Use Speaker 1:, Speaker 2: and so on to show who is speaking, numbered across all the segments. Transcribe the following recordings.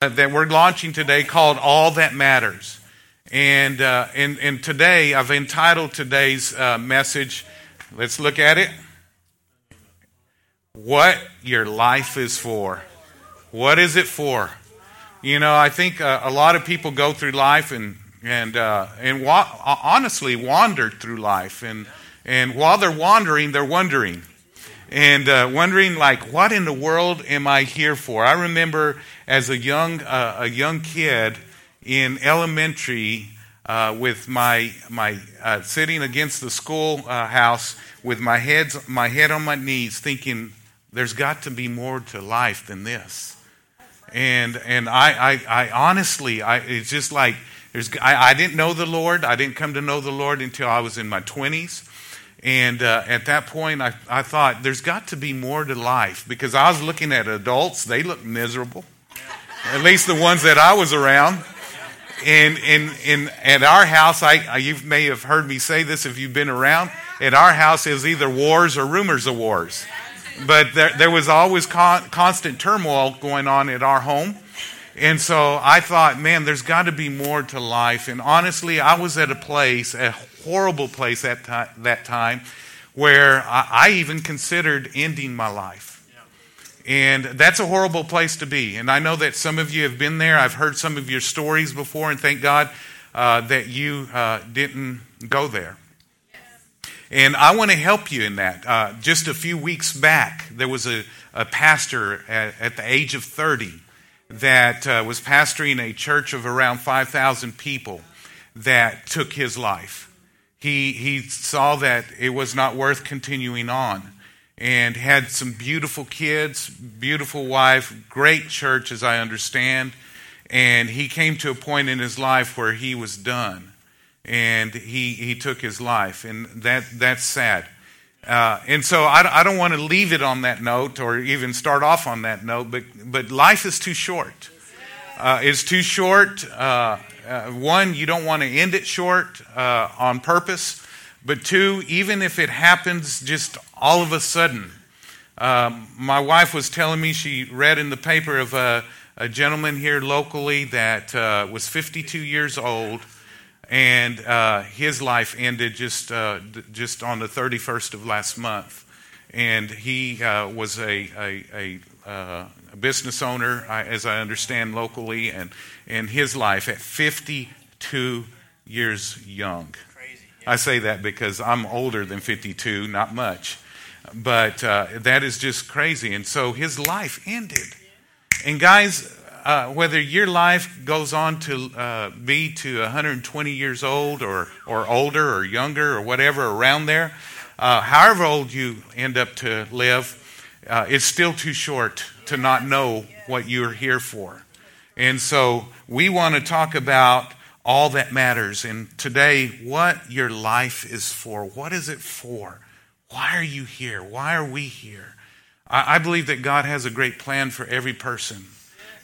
Speaker 1: that we're launching today called All That Matters. And, uh, and, and today, I've entitled today's uh, message, let's look at it. What your life is for. What is it for? You know, I think uh, a lot of people go through life and, and, uh, and wa- honestly wander through life. And, and while they're wandering, they're wondering and uh, wondering like what in the world am i here for? I remember as a young uh, a young kid in elementary uh, with my my uh, sitting against the school uh, house with my head my head on my knees thinking there's got to be more to life than this. And and i i, I honestly i it's just like there's I, I didn't know the lord. I didn't come to know the lord until i was in my 20s and uh, at that point, I, I thought there's got to be more to life because I was looking at adults, they look miserable, at least the ones that I was around. And in, in, at our house, I, I, you may have heard me say this if you've been around. At our house, is either wars or rumors of wars. But there, there was always con- constant turmoil going on at our home. And so I thought, man, there's got to be more to life. And honestly, I was at a place, a horrible place at that time where I even considered ending my life. And that's a horrible place to be. And I know that some of you have been there. I've heard some of your stories before, and thank God uh, that you uh, didn't go there. And I want to help you in that. Uh, just a few weeks back, there was a, a pastor at, at, the age of 30 that uh, was pastoring a church of around 5,000 people that took his life he, he saw that it was not worth continuing on and had some beautiful kids, beautiful wife, great church, as I understand. And he came to a point in his life where he was done and he, he took his life. And that, that's sad. Uh, and so I, I don't want to leave it on that note or even start off on that note, but, but life is too short. Uh, it's too short. Uh, uh, one, you don't want to end it short uh, on purpose. But two, even if it happens just all of a sudden. Um, my wife was telling me she read in the paper of a, a gentleman here locally that uh, was 52 years old, and uh, his life ended just uh, just on the 31st of last month. And he uh, was a, a, a uh, a business owner, as I understand locally, and, and his life at 52 years young. Crazy, yeah. I say that because I'm older than 52, not much. But uh, that is just crazy. And so his life ended. And guys, uh, whether your life goes on to uh, be to 120 years old or, or older or younger or whatever around there, uh, however old you end up to live, uh, it's still too short to not know what you're here for. And so we want to talk about all that matters. And today, what your life is for. What is it for? Why are you here? Why are we here? I, I believe that God has a great plan for every person.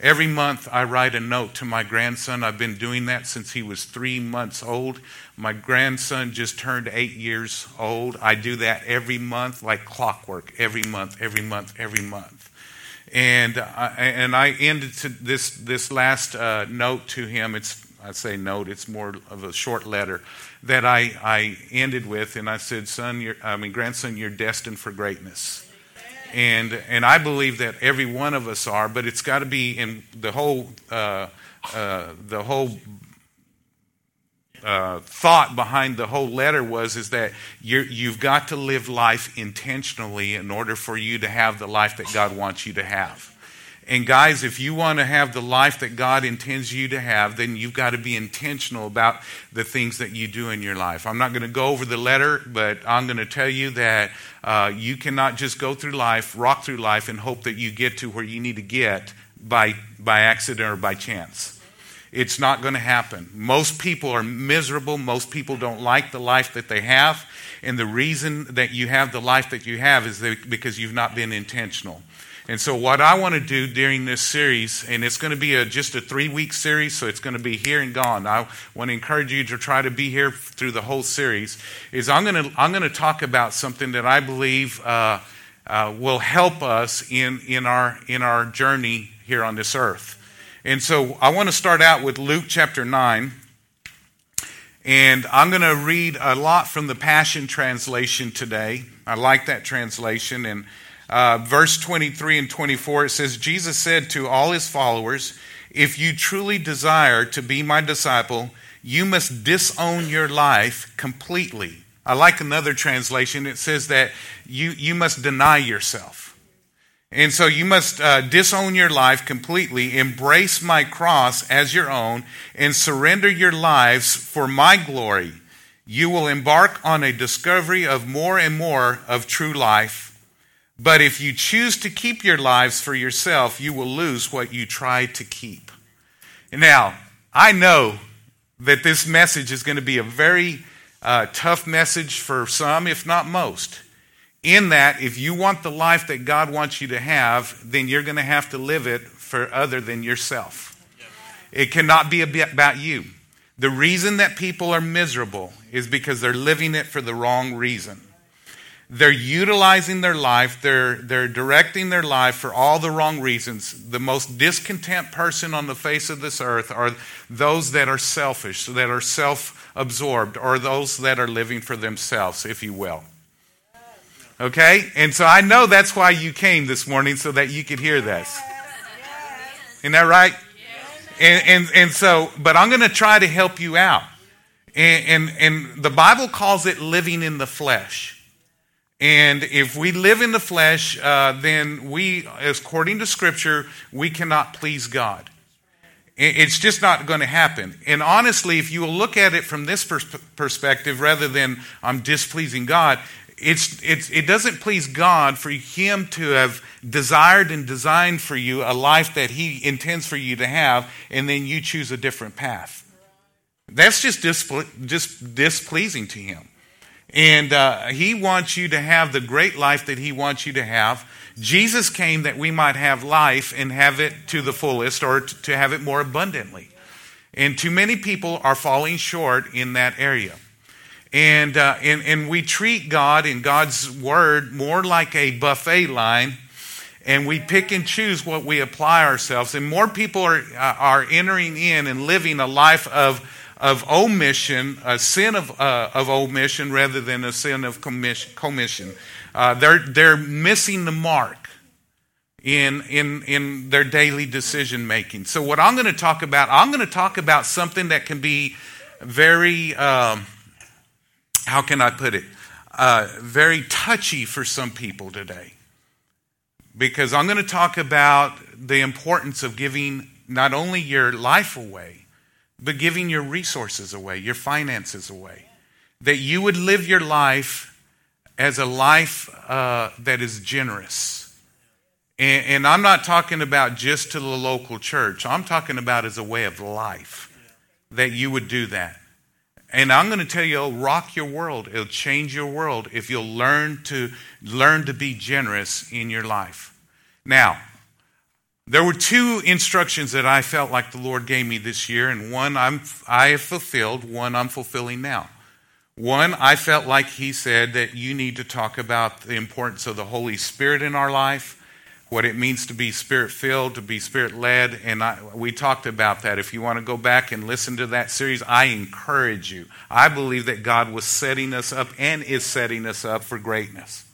Speaker 1: Every month, I write a note to my grandson. I've been doing that since he was three months old. My grandson just turned eight years old. I do that every month, like clockwork, every month, every month, every month. And, uh, and I ended this, this last uh, note to him. It's, I say note, it's more of a short letter that I, I ended with. And I said, son, I mean, grandson, you're destined for greatness. And, and I believe that every one of us are, but it's got to be in the whole, uh, uh the whole uh, thought behind the whole letter was is that you have got to live life intentionally in order for you to have the life that God wants you to have. And guys, if you want to have the life that God intends you to have, then you've got to be intentional about the things that you do in your life. I'm not going to go over the letter, but I'm going to tell you that uh, you cannot just go through life, rock through life, and hope that you get to where you need to get by, by accident or by chance. It's not going to happen. Most people are miserable. Most people don't like the life that they have. And the reason that you have the life that you have is because you've not been intentional. And so, what I want to do during this series, and it's going to be a, just a three week series, so it's going to be here and gone. I want to encourage you to try to be here through the whole series. Is I'm going to I'm going to talk about something that I believe uh, uh, will help us in in our in our journey here on this earth. And so I want to start out with Luke chapter 9. And I'm going to read a lot from the Passion Translation today. I like that translation. And uh, verse 23 and 24, it says, Jesus said to all his followers, If you truly desire to be my disciple, you must disown your life completely. I like another translation. It says that you, you must deny yourself. And so you must uh, disown your life completely, embrace my cross as your own, and surrender your lives for my glory. You will embark on a discovery of more and more of true life. But if you choose to keep your lives for yourself, you will lose what you try to keep. Now, I know that this message is going to be a very uh, tough message for some, if not most in that, if you want the life that God wants you to have, then you're going to have to live it for other than yourself. It cannot be about you. The reason that people are miserable is because they're living it for the wrong reason. They're utilizing their life, they're, they're directing their life for all the wrong reasons. The most discontent person on the face of this earth are those that are selfish, that are self absorbed, or those that are living for themselves, if you will. Okay? And so I know that's why you came this morning so that you could hear this. Isn't that right? And, and, and so, but I'm going to try to help you out. And, and, and the Bible calls it living in the flesh. And if we live in the flesh, uh, then we, according to Scripture, we cannot please God. It's just not going to happen. And honestly, if you will look at it from this pers- perspective rather than I'm displeasing God, it's, it's, it doesn't please God for Him to have desired and designed for you a life that He intends for you to have, and then you choose a different path. That's just, displ- just displeasing to Him. And uh, He wants you to have the great life that He wants you to have. Jesus came that we might have life and have it to the fullest or to have it more abundantly. And too many people are falling short in that area. And, uh, and, and we treat God and God's word more like a buffet line, and we pick and choose what we apply ourselves. And more people are, uh, are entering in and living a life of, of omission, a sin of, uh, of omission rather than a sin of commission. commission. Uh, they're, they're missing the mark in, in, in their daily decision making. So, what I'm going to talk about, I'm going to talk about something that can be very. Um, how can I put it, uh, very touchy for some people today. Because I'm going to talk about the importance of giving not only your life away, but giving your resources away, your finances away. That you would live your life as a life uh, that is generous. And, and I'm not talking about just to the local church, I'm talking about as a way of life that you would do that. And I'm going to tell you, it'll rock your world. It'll change your world if you'll learn to learn to be generous in your life. Now, there were two instructions that I felt like the Lord gave me this year, and one I'm, I have fulfilled, one I'm fulfilling now. One, I felt like He said that you need to talk about the importance of the Holy Spirit in our life what it means to be spirit filled, to be spirit led. And I, we talked about that. If you want to go back and listen to that series, I encourage you. I believe that God was setting us up and is setting us up for greatness.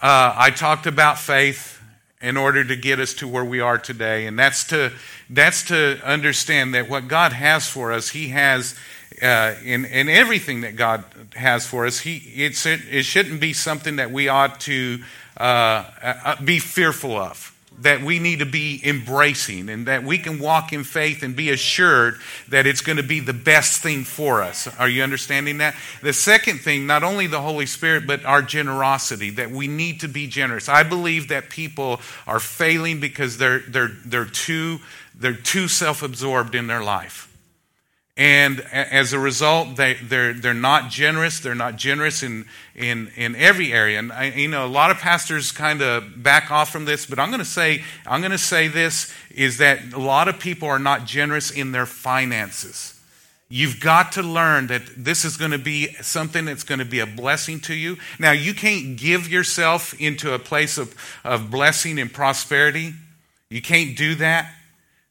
Speaker 1: Uh, I talked about faith in order to get us to where we are today. And that's to, that's to understand that what God has for us, He has. Uh, in, in everything that God has for us, he, it's, it shouldn't be something that we ought to uh, uh, be fearful of, that we need to be embracing, and that we can walk in faith and be assured that it's going to be the best thing for us. Are you understanding that? The second thing, not only the Holy Spirit, but our generosity, that we need to be generous. I believe that people are failing because they're, they're, they're too, they're too self absorbed in their life. And as a result, they, they're, they're not generous. They're not generous in, in, in every area. And, I, you know, a lot of pastors kind of back off from this, but I'm going to say, I'm going to say this is that a lot of people are not generous in their finances. You've got to learn that this is going to be something that's going to be a blessing to you. Now, you can't give yourself into a place of, of blessing and prosperity. You can't do that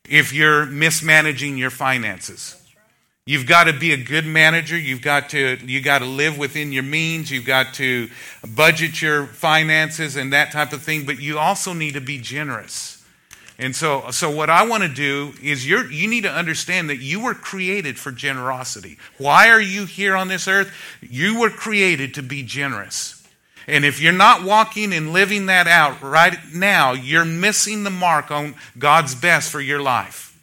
Speaker 1: if you're mismanaging your finances. You've got to be a good manager. You've got to you got to live within your means. You've got to budget your finances and that type of thing. But you also need to be generous. And so, so what I want to do is you you need to understand that you were created for generosity. Why are you here on this earth? You were created to be generous. And if you're not walking and living that out right now, you're missing the mark on God's best for your life.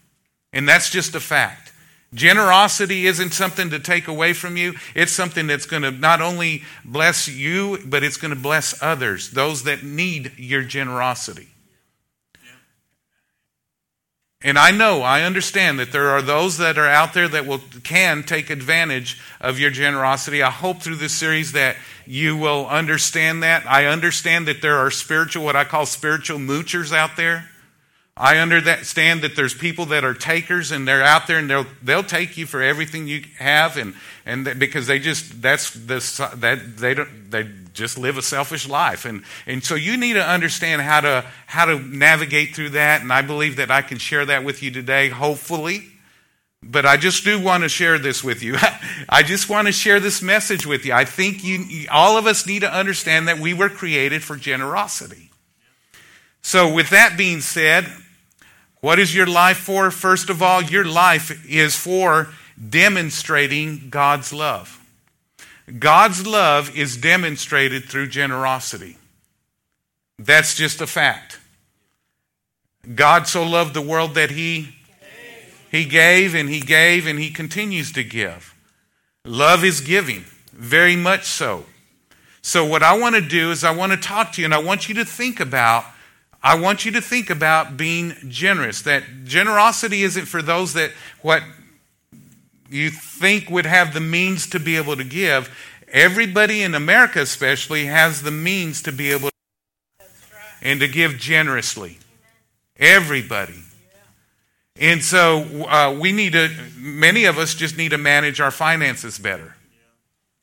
Speaker 1: And that's just a fact. Generosity isn't something to take away from you. It's something that's going to not only bless you, but it's going to bless others, those that need your generosity. And I know, I understand that there are those that are out there that will can take advantage of your generosity. I hope through this series that you will understand that. I understand that there are spiritual what I call spiritual moochers out there I understand that there's people that are takers and they're out there and they'll they'll take you for everything you have and and because they just that's the that they don't they just live a selfish life and and so you need to understand how to how to navigate through that and I believe that I can share that with you today hopefully but I just do want to share this with you. I just want to share this message with you. I think you all of us need to understand that we were created for generosity. So, with that being said, what is your life for? First of all, your life is for demonstrating God's love. God's love is demonstrated through generosity. That's just a fact. God so loved the world that he he gave and he gave and he continues to give. Love is giving, very much so. So what I want to do is I want to talk to you and I want you to think about I want you to think about being generous. That generosity isn't for those that what you think would have the means to be able to give. Everybody in America, especially, has the means to be able to and to give generously. Everybody. And so uh, we need to, many of us just need to manage our finances better.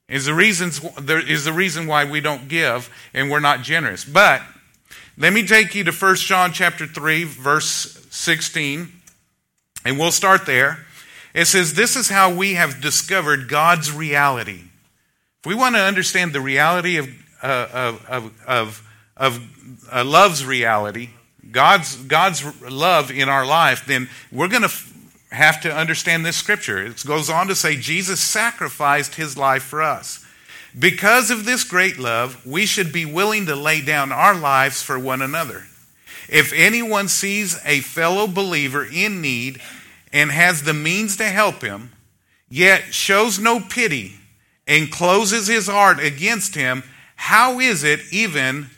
Speaker 1: Is the, reasons, there is the reason why we don't give and we're not generous. But let me take you to 1 John chapter 3 verse 16 and we'll start there. It says this is how we have discovered God's reality. If we want to understand the reality of uh, of of of uh, love's reality, God's God's love in our life, then we're going to f- have to understand this scripture. It goes on to say Jesus sacrificed his life for us. Because of this great love, we should be willing to lay down our lives for one another. If anyone sees a fellow believer in need and has the means to help him, yet shows no pity and closes his heart against him, how is it even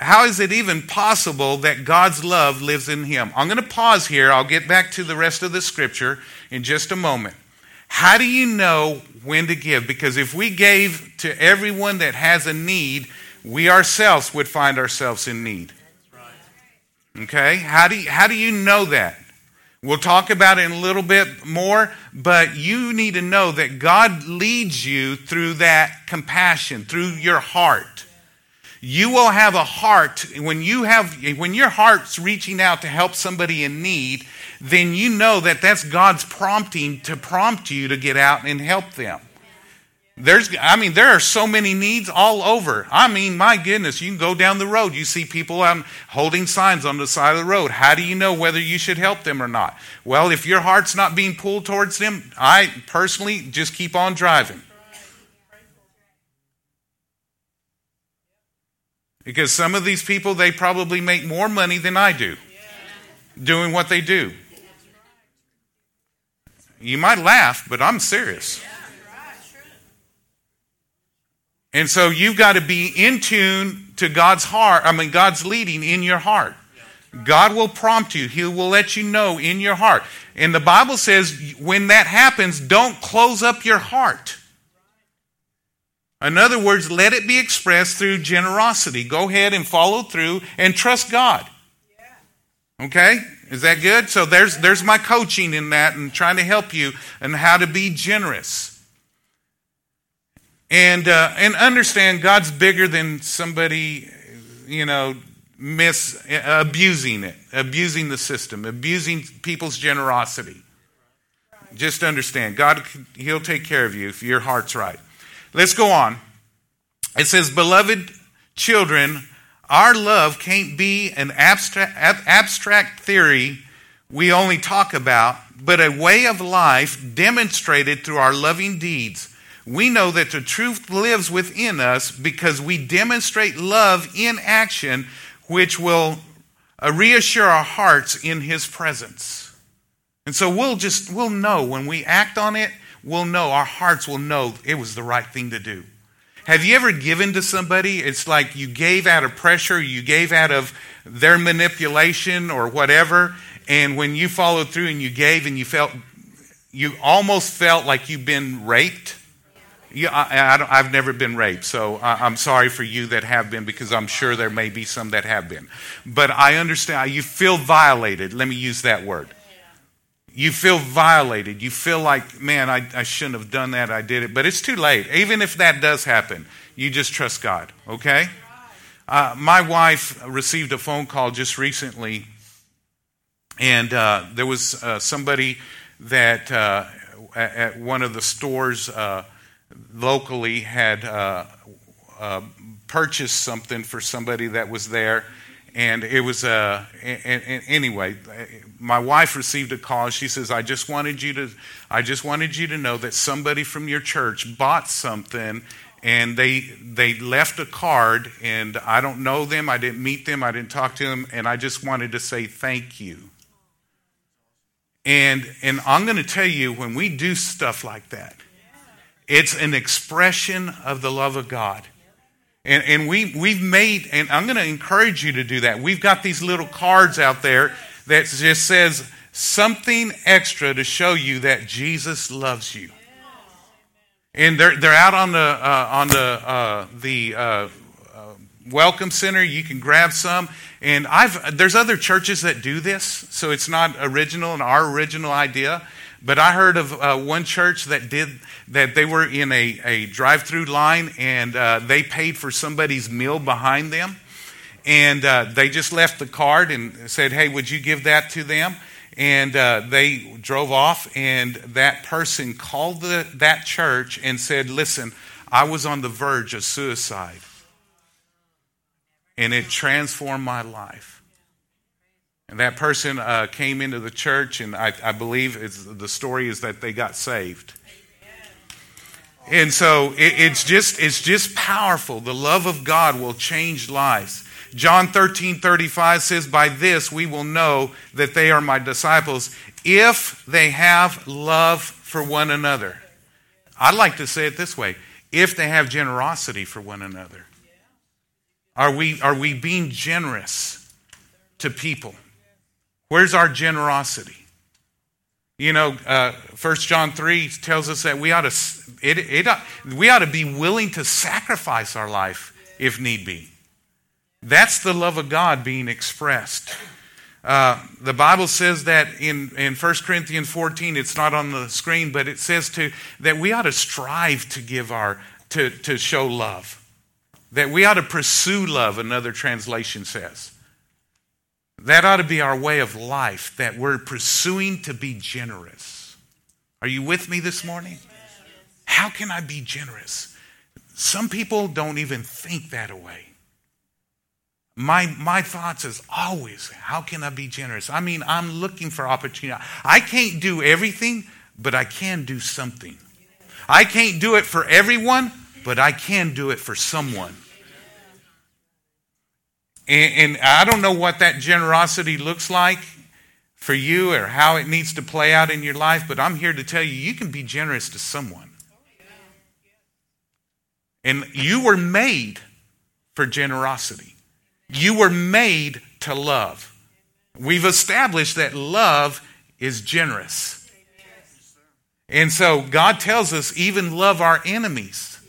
Speaker 1: how is it even possible that God's love lives in him? I'm going to pause here. I'll get back to the rest of the scripture in just a moment. How do you know when to give? Because if we gave to everyone that has a need, we ourselves would find ourselves in need. Okay? How do you, how do you know that? We'll talk about it in a little bit more, but you need to know that God leads you through that compassion, through your heart. You will have a heart when you have when your heart's reaching out to help somebody in need, then you know that that's God's prompting to prompt you to get out and help them. There's, I mean, there are so many needs all over. I mean, my goodness, you can go down the road. You see people holding signs on the side of the road. How do you know whether you should help them or not? Well, if your heart's not being pulled towards them, I personally just keep on driving. Because some of these people, they probably make more money than I do doing what they do. You might laugh, but I'm serious. And so you've got to be in tune to God's heart, I mean, God's leading in your heart. God will prompt you, He will let you know in your heart. And the Bible says when that happens, don't close up your heart. In other words, let it be expressed through generosity. Go ahead and follow through and trust God. Okay? Is that good? So there's there's my coaching in that and trying to help you and how to be generous. And uh, and understand God's bigger than somebody, you know, mis abusing it, abusing the system, abusing people's generosity. Just understand, God, He'll take care of you if your heart's right. Let's go on. It says, Beloved children, our love can't be an abstract, abstract theory we only talk about, but a way of life demonstrated through our loving deeds. We know that the truth lives within us because we demonstrate love in action, which will uh, reassure our hearts in His presence. And so we'll just, we'll know when we act on it, we'll know, our hearts will know it was the right thing to do. Have you ever given to somebody? It's like you gave out of pressure, you gave out of their manipulation or whatever, and when you followed through and you gave and you felt, you almost felt like you've been raped. Yeah, I, have never been raped, so I, I'm sorry for you that have been because I'm sure there may be some that have been. But I understand, you feel violated. Let me use that word. You feel violated. You feel like, man, I, I shouldn't have done that. I did it. But it's too late. Even if that does happen, you just trust God, okay? Uh, my wife received a phone call just recently, and uh, there was uh, somebody that uh, at one of the stores uh, locally had uh, purchased something for somebody that was there and it was uh, anyway my wife received a call. She says i just wanted you to i just wanted you to know that somebody from your church bought something and they they left a card and i don't know them. I didn't meet them. I didn't talk to them. And i just wanted to say thank you. And and i'm going to tell you when we do stuff like that it's an expression of the love of god and, and we, we've made, and I'm going to encourage you to do that. We've got these little cards out there that just says something extra to show you that Jesus loves you. And they're, they're out on the, uh, on the, uh, the uh, uh welcome center. You can grab some. And I've, there's other churches that do this, so it's not original and our original idea. But I heard of uh, one church that did that. They were in a, a drive-through line and uh, they paid for somebody's meal behind them, and uh, they just left the card and said, "Hey, would you give that to them?" And uh, they drove off, and that person called the, that church and said, "Listen, I was on the verge of suicide, and it transformed my life." And that person uh, came into the church, and I, I believe the story is that they got saved. And so it, it's just it's just powerful. The love of God will change lives. John 13, 35 says, By this we will know that they are my disciples if they have love for one another. I'd like to say it this way if they have generosity for one another. Are we, are we being generous to people? Where's our generosity? You know, uh, 1 John 3 tells us that we ought, to, it, it, we ought to be willing to sacrifice our life if need be. That's the love of God being expressed. Uh, the Bible says that in, in 1 Corinthians 14, it's not on the screen, but it says to, that we ought to strive to give our, to, to show love. That we ought to pursue love, another translation says. That ought to be our way of life, that we're pursuing to be generous. Are you with me this morning? How can I be generous? Some people don't even think that way. My, my thoughts is always, how can I be generous? I mean, I'm looking for opportunity. I can't do everything, but I can do something. I can't do it for everyone, but I can do it for someone. And, and I don't know what that generosity looks like for you or how it needs to play out in your life, but I'm here to tell you you can be generous to someone. And you were made for generosity. You were made to love. We've established that love is generous. And so God tells us even love our enemies.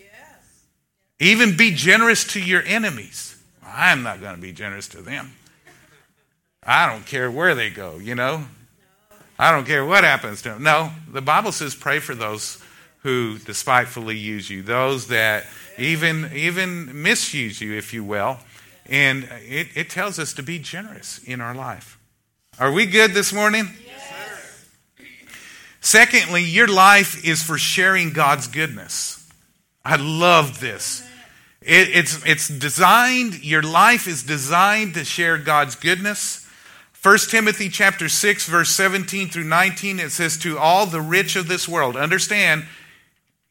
Speaker 1: Even be generous to your enemies. I'm not going to be generous to them. I don't care where they go, you know. I don't care what happens to them. No, the Bible says pray for those who despitefully use you, those that even even misuse you, if you will. And it, it tells us to be generous in our life. Are we good this morning?
Speaker 2: Yes.
Speaker 1: Secondly, your life is for sharing God's goodness. I love this. It, it's, it's designed, your life is designed to share God's goodness. 1 Timothy chapter 6 verse 17 through 19 it says to all the rich of this world. Understand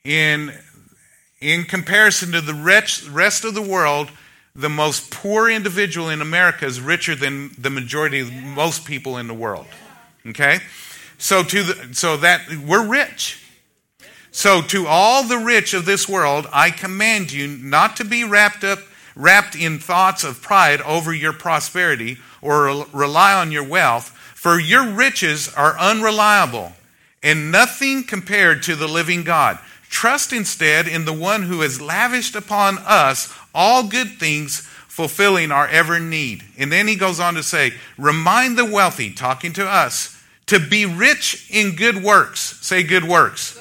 Speaker 1: in in comparison to the rest of the world the most poor individual in America is richer than the majority of most people in the world. Okay? So to the, so that we're rich so to all the rich of this world I command you not to be wrapped up wrapped in thoughts of pride over your prosperity or rely on your wealth, for your riches are unreliable and nothing compared to the living God. Trust instead in the one who has lavished upon us all good things, fulfilling our every need. And then he goes on to say, Remind the wealthy, talking to us, to be rich in good works. Say
Speaker 2: good works.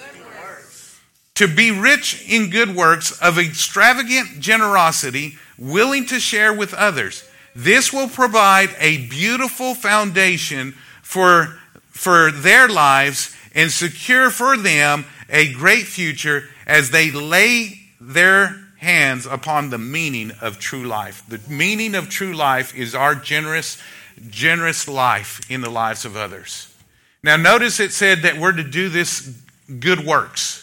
Speaker 1: To be rich in good works of extravagant generosity, willing to share with others this will provide a beautiful foundation for, for their lives and secure for them a great future as they lay their hands upon the meaning of true life. The meaning of true life is our generous, generous life in the lives of others. Now, notice it said that we're to do this good works,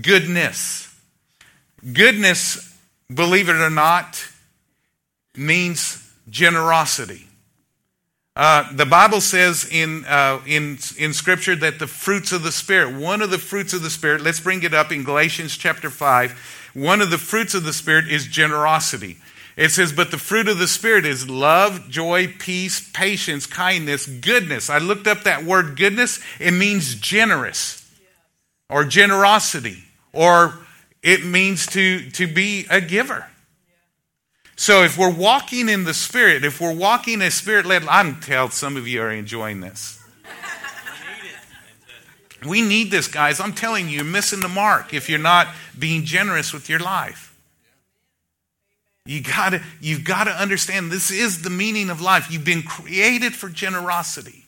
Speaker 1: goodness. Goodness, believe it or not, means generosity. Uh, the Bible says in, uh, in, in Scripture that the fruits of the Spirit, one of the fruits of the Spirit, let's bring it up in Galatians chapter 5, one of the fruits of the Spirit is generosity. It says, but the fruit of the Spirit is love, joy, peace, patience, kindness, goodness. I looked up that word goodness. It means generous or generosity, or it means to, to be a giver. So if we're walking in the Spirit, if we're walking a Spirit led, I'm tell some of you are enjoying this. We need this, guys. I'm telling you, you're missing the mark if you're not being generous with your life. You gotta, you've got to understand this is the meaning of life. You've been created for generosity.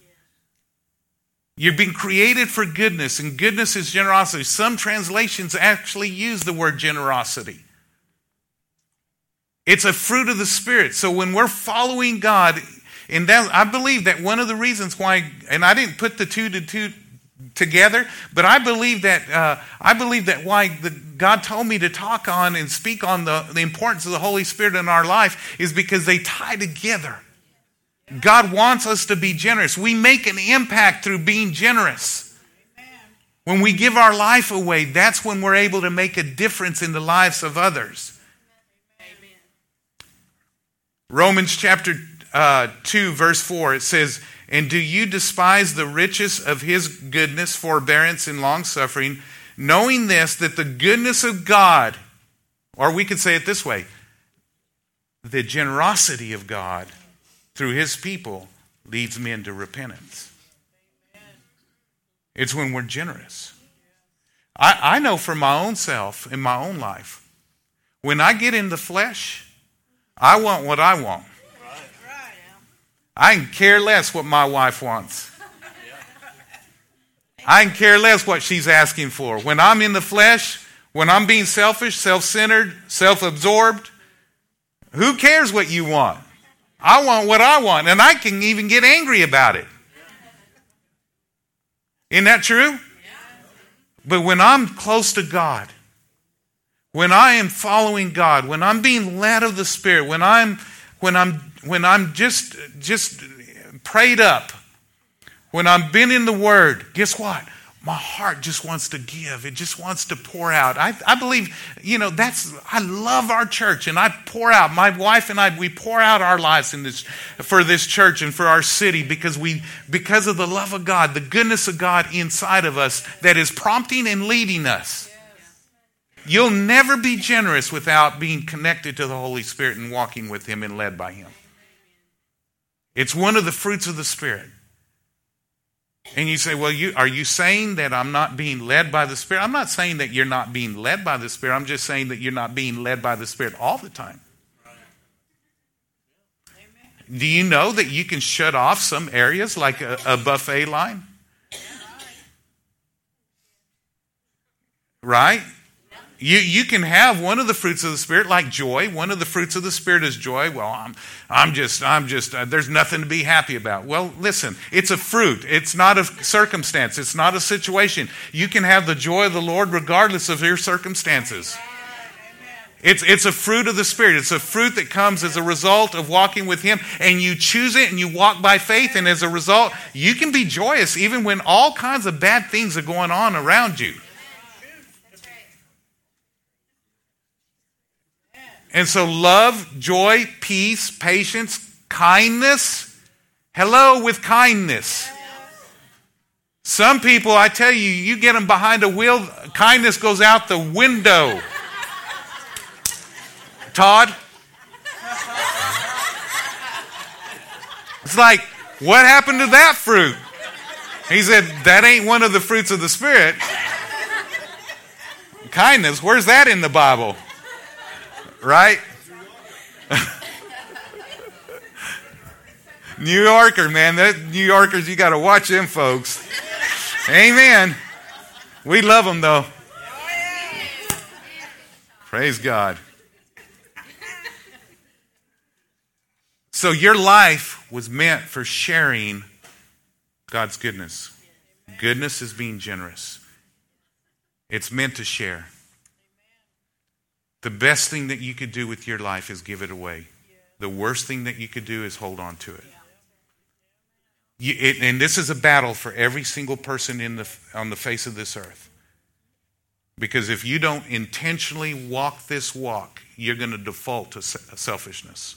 Speaker 1: You've been created for goodness, and goodness is generosity. Some translations actually use the word generosity. It's a fruit of the Spirit. So when we're following God, and that, I believe that one of the reasons why, and I didn't put the two to two together, but I believe that uh, I believe that why the, God told me to talk on and speak on the, the importance of the Holy Spirit in our life is because they tie together. God wants us to be generous. We make an impact through being generous. When we give our life away, that's when we're able to make a difference in the lives of others. Romans chapter uh, 2, verse 4, it says, And do you despise the riches of his goodness, forbearance, and long suffering, knowing this, that the goodness of God, or we could say it this way, the generosity of God through his people leads men to repentance. It's when we're generous. I, I know for my own self, in my own life, when I get in the flesh, I want what I want. I can care less what my wife wants. I can care less what she's asking for. When I'm in the flesh, when I'm being selfish, self centered, self absorbed, who cares what you want? I want what I want, and I can even get angry about it. Isn't that true? But when I'm close to God, when I am following God, when I'm being led of the Spirit, when I'm when I'm when I'm just just prayed up, when I'm been in the Word, guess what? My heart just wants to give. It just wants to pour out. I, I believe, you know, that's I love our church and I pour out. My wife and I, we pour out our lives in this for this church and for our city because we because of the love of God, the goodness of God inside of us that is prompting and leading us. You'll never be generous without being connected to the Holy Spirit and walking with Him and led by Him. It's one of the fruits of the Spirit. And you say, well, you, are you saying that I'm not being led by the Spirit? I'm not saying that you're not being led by the Spirit. I'm just saying that you're not being led by the Spirit all the time. Do you know that you can shut off some areas like a, a buffet line? Right? You, you can have one of the fruits of the spirit like joy. One of the fruits of the spirit is joy. Well i'm, I'm just i'm just uh, there's nothing to be happy about. Well listen it's a fruit. It's not a circumstance. It's not a situation. You can have the joy of the lord regardless of your circumstances. It's, it's a fruit of the Spirit. It's a fruit that comes as a result of walking with Him, and you choose it and you walk by faith, and as a result, you can be joyous even when all kinds of bad things are going on around you. And so, love, joy, peace, patience, kindness. Hello with kindness. Some people, I tell you, you get them behind a wheel, kindness goes out the window. Todd? It's like, what happened to that fruit? He said, that ain't one of the fruits of the Spirit. Kindness, where's that in the Bible? Right? New Yorker, man. That New Yorkers, you got to watch them folks. Amen. We love them though. Praise God. So your life was meant for sharing God's goodness. Goodness is being generous. It's meant to share. The best thing that you could do with your life is give it away. The worst thing that you could do is hold on to it. You, it and this is a battle for every single person in the, on the face of this earth. Because if you don't intentionally walk this walk, you're going to default to selfishness.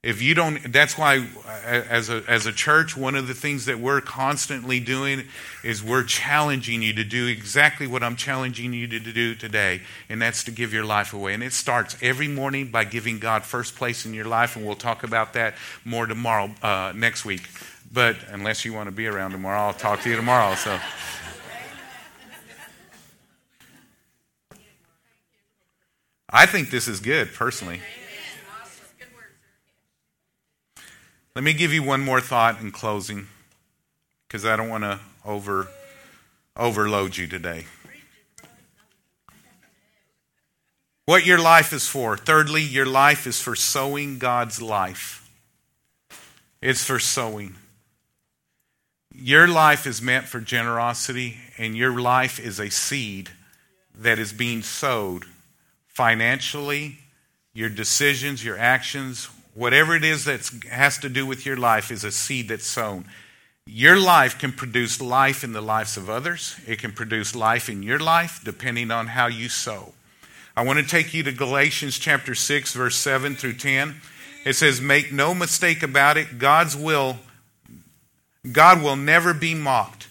Speaker 1: If you don't, that's why, as a, as a church, one of the things that we're constantly doing is we're challenging you to do exactly what I'm challenging you to do today, and that's to give your life away. And it starts every morning by giving God first place in your life, and we'll talk about that more tomorrow, uh, next week. But unless you want to be around tomorrow, I'll talk to you tomorrow. So. I think this is good, personally. Let me give you one more thought in closing because I don't want to over, overload you today. What your life is for. Thirdly, your life is for sowing God's life. It's for sowing. Your life is meant for generosity, and your life is a seed that is being sowed financially, your decisions, your actions, Whatever it is that has to do with your life is a seed that's sown. Your life can produce life in the lives of others. It can produce life in your life depending on how you sow. I want to take you to Galatians chapter 6 verse 7 through 10. It says, "Make no mistake about it, God's will God will never be mocked.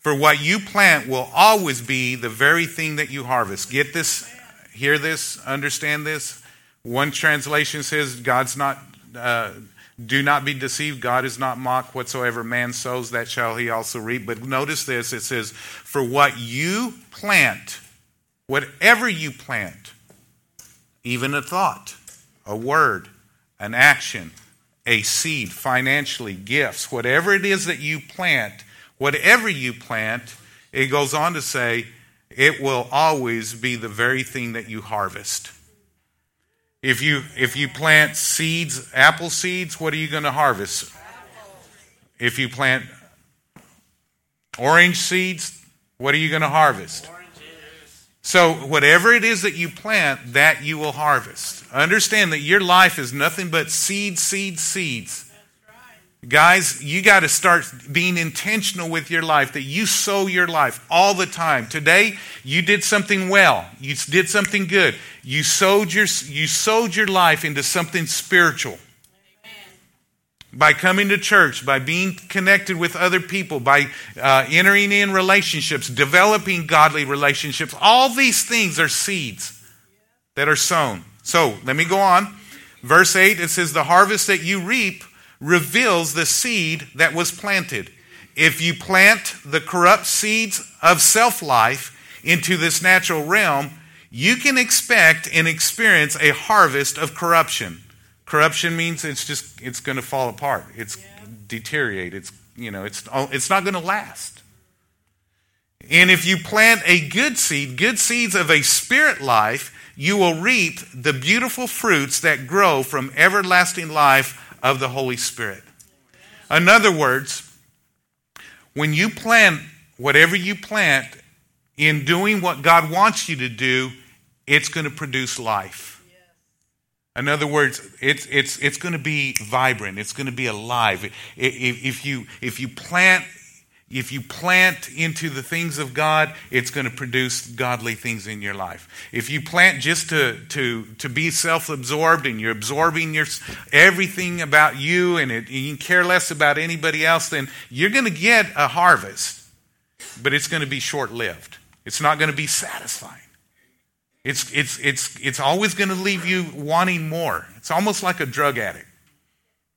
Speaker 1: For what you plant will always be the very thing that you harvest." Get this, hear this, understand this. One translation says, God's not, uh, do not be deceived. God is not mocked. Whatsoever man sows, that shall he also reap. But notice this it says, For what you plant, whatever you plant, even a thought, a word, an action, a seed, financially, gifts, whatever it is that you plant, whatever you plant, it goes on to say, it will always be the very thing that you harvest. If you if you plant seeds, apple seeds, what are you going to harvest? If you plant orange seeds, what are you going to harvest? So, whatever it is that you plant, that you will harvest. Understand that your life is nothing but seeds, seeds, seeds. Guys, you got to start being intentional with your life, that you sow your life all the time. Today, you did something well. You did something good. You sowed your, you sowed your life into something spiritual. By coming to church, by being connected with other people, by uh, entering in relationships, developing godly relationships, all these things are seeds that are sown. So let me go on. Verse 8 it says, The harvest that you reap reveals the seed that was planted. If you plant the corrupt seeds of self life into this natural realm, you can expect and experience a harvest of corruption. Corruption means it's just it's going to fall apart. It's deteriorate. It's you know it's oh, it's not going to last. And if you plant a good seed, good seeds of a spirit life, you will reap the beautiful fruits that grow from everlasting life of the Holy Spirit. In other words, when you plant whatever you plant in doing what God wants you to do, it's going to produce life. In other words, it's, it's, it's going to be vibrant. It's going to be alive. If, if, you, if you plant if you plant into the things of God, it's going to produce godly things in your life. If you plant just to, to, to be self absorbed and you're absorbing your, everything about you and, it, you care less about anybody else, then you're going to get a harvest, but it's going to be short lived. It's not going to be satisfying. It's, it's, it's, it's always going to leave you wanting more. It's almost like a drug addict.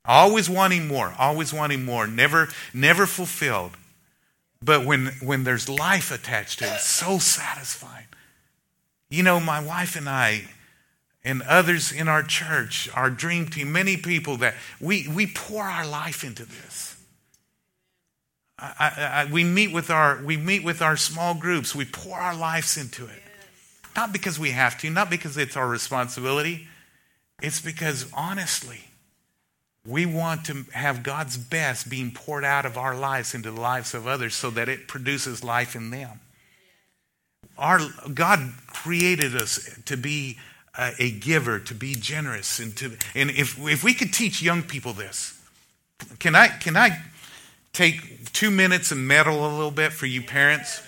Speaker 1: Always wanting more, always wanting more, never, never fulfilled. But when, when there's life attached to it, it's so satisfying. You know, my wife and I, and others in our church, our dream team, many people that we, we pour our life into this. I, I, I, we meet with our we meet with our small groups. We pour our lives into it, not because we have to, not because it's our responsibility. It's because honestly, we want to have God's best being poured out of our lives into the lives of others so that it produces life in them. Our, God created us to be a, a giver, to be generous. And, to, and if, if we could teach young people this, can I, can I take two minutes and meddle a little bit for you parents?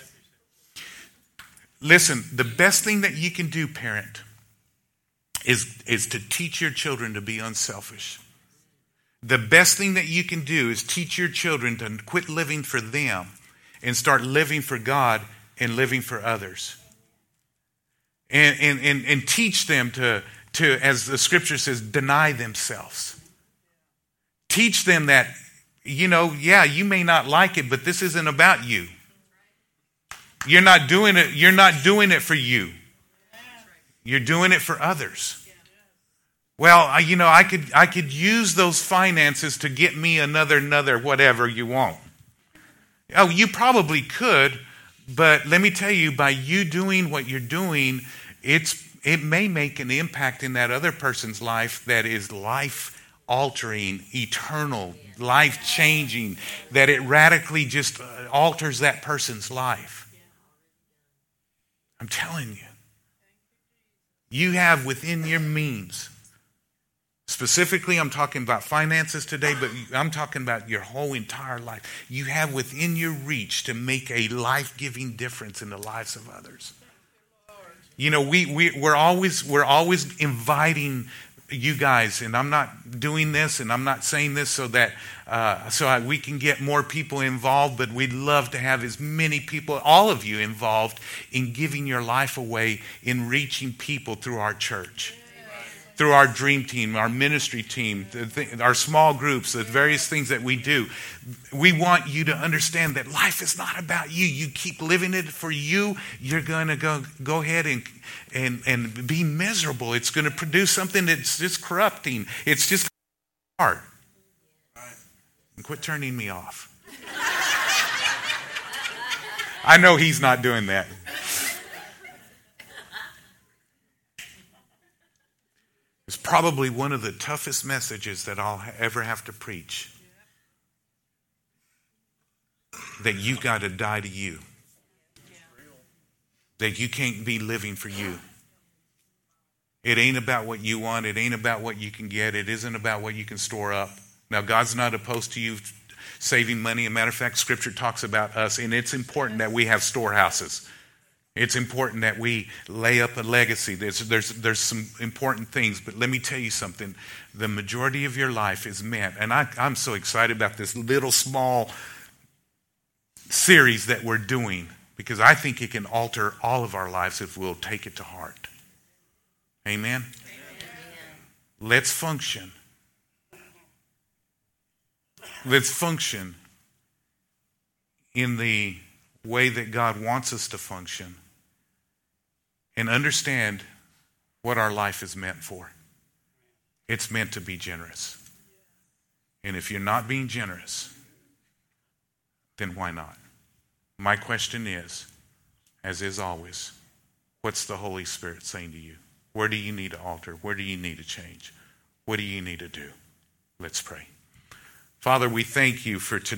Speaker 1: Listen, the best thing that you can do, parent, is, is to teach your children to be unselfish. The best thing that you can do is teach your children to quit living for them and start living for God and living for others. And, and, and, and teach them to, to, as the scripture says, deny themselves. Teach them that, you know, yeah, you may not like it, but this isn't about you. You're not doing it, you're not doing it for you. You're doing it for others. Well, you know, I could, I could use those finances to get me another, another, whatever you want. Oh, you probably could, but let me tell you, by you doing what you're doing, it's, it may make an impact in that other person's life that is life altering, eternal, life changing, that it radically just uh, alters that person's life. I'm telling you. You have within your means Specifically, I'm talking about finances today, but I'm talking about your whole entire life. You have within your reach to make a life giving difference in the lives of others. You know, we, we, we're, always, we're always inviting you guys, and I'm not doing this and I'm not saying this so that uh, so I, we can get more people involved, but we'd love to have as many people, all of you, involved in giving your life away in reaching people through our church through our dream team, our ministry team, our small groups, the various things that we do. We want you to understand that life is not about you. You keep living it for you, you're going to go, go ahead and, and, and be miserable. It's going to produce something that's just corrupting. It's just hard. And quit turning me off. I know he's not doing that. It's probably one of the toughest messages that I'll ever have to preach. That you got to die to you. That you can't be living for you. It ain't about what you want. It ain't about what you can get. It isn't about what you can store up. Now, God's not opposed to you saving money. As a matter of fact, Scripture talks about us, and it's important that we have storehouses. It's important that we lay up a legacy. There's, there's, there's some important things, but let me tell you something. The majority of your life is meant, and I, I'm so excited about this little small series that we're doing because I think it can alter all of our lives if we'll take it to heart. Amen? Amen. Let's function. Let's function in the way that God wants us to function and understand what our life is meant for. It's meant to be generous. And if you're not being generous, then why not? My question is, as is always, what's the Holy Spirit saying to you? Where do you need to alter? Where do you need to change? What do you need to do? Let's pray. Father, we thank you for today.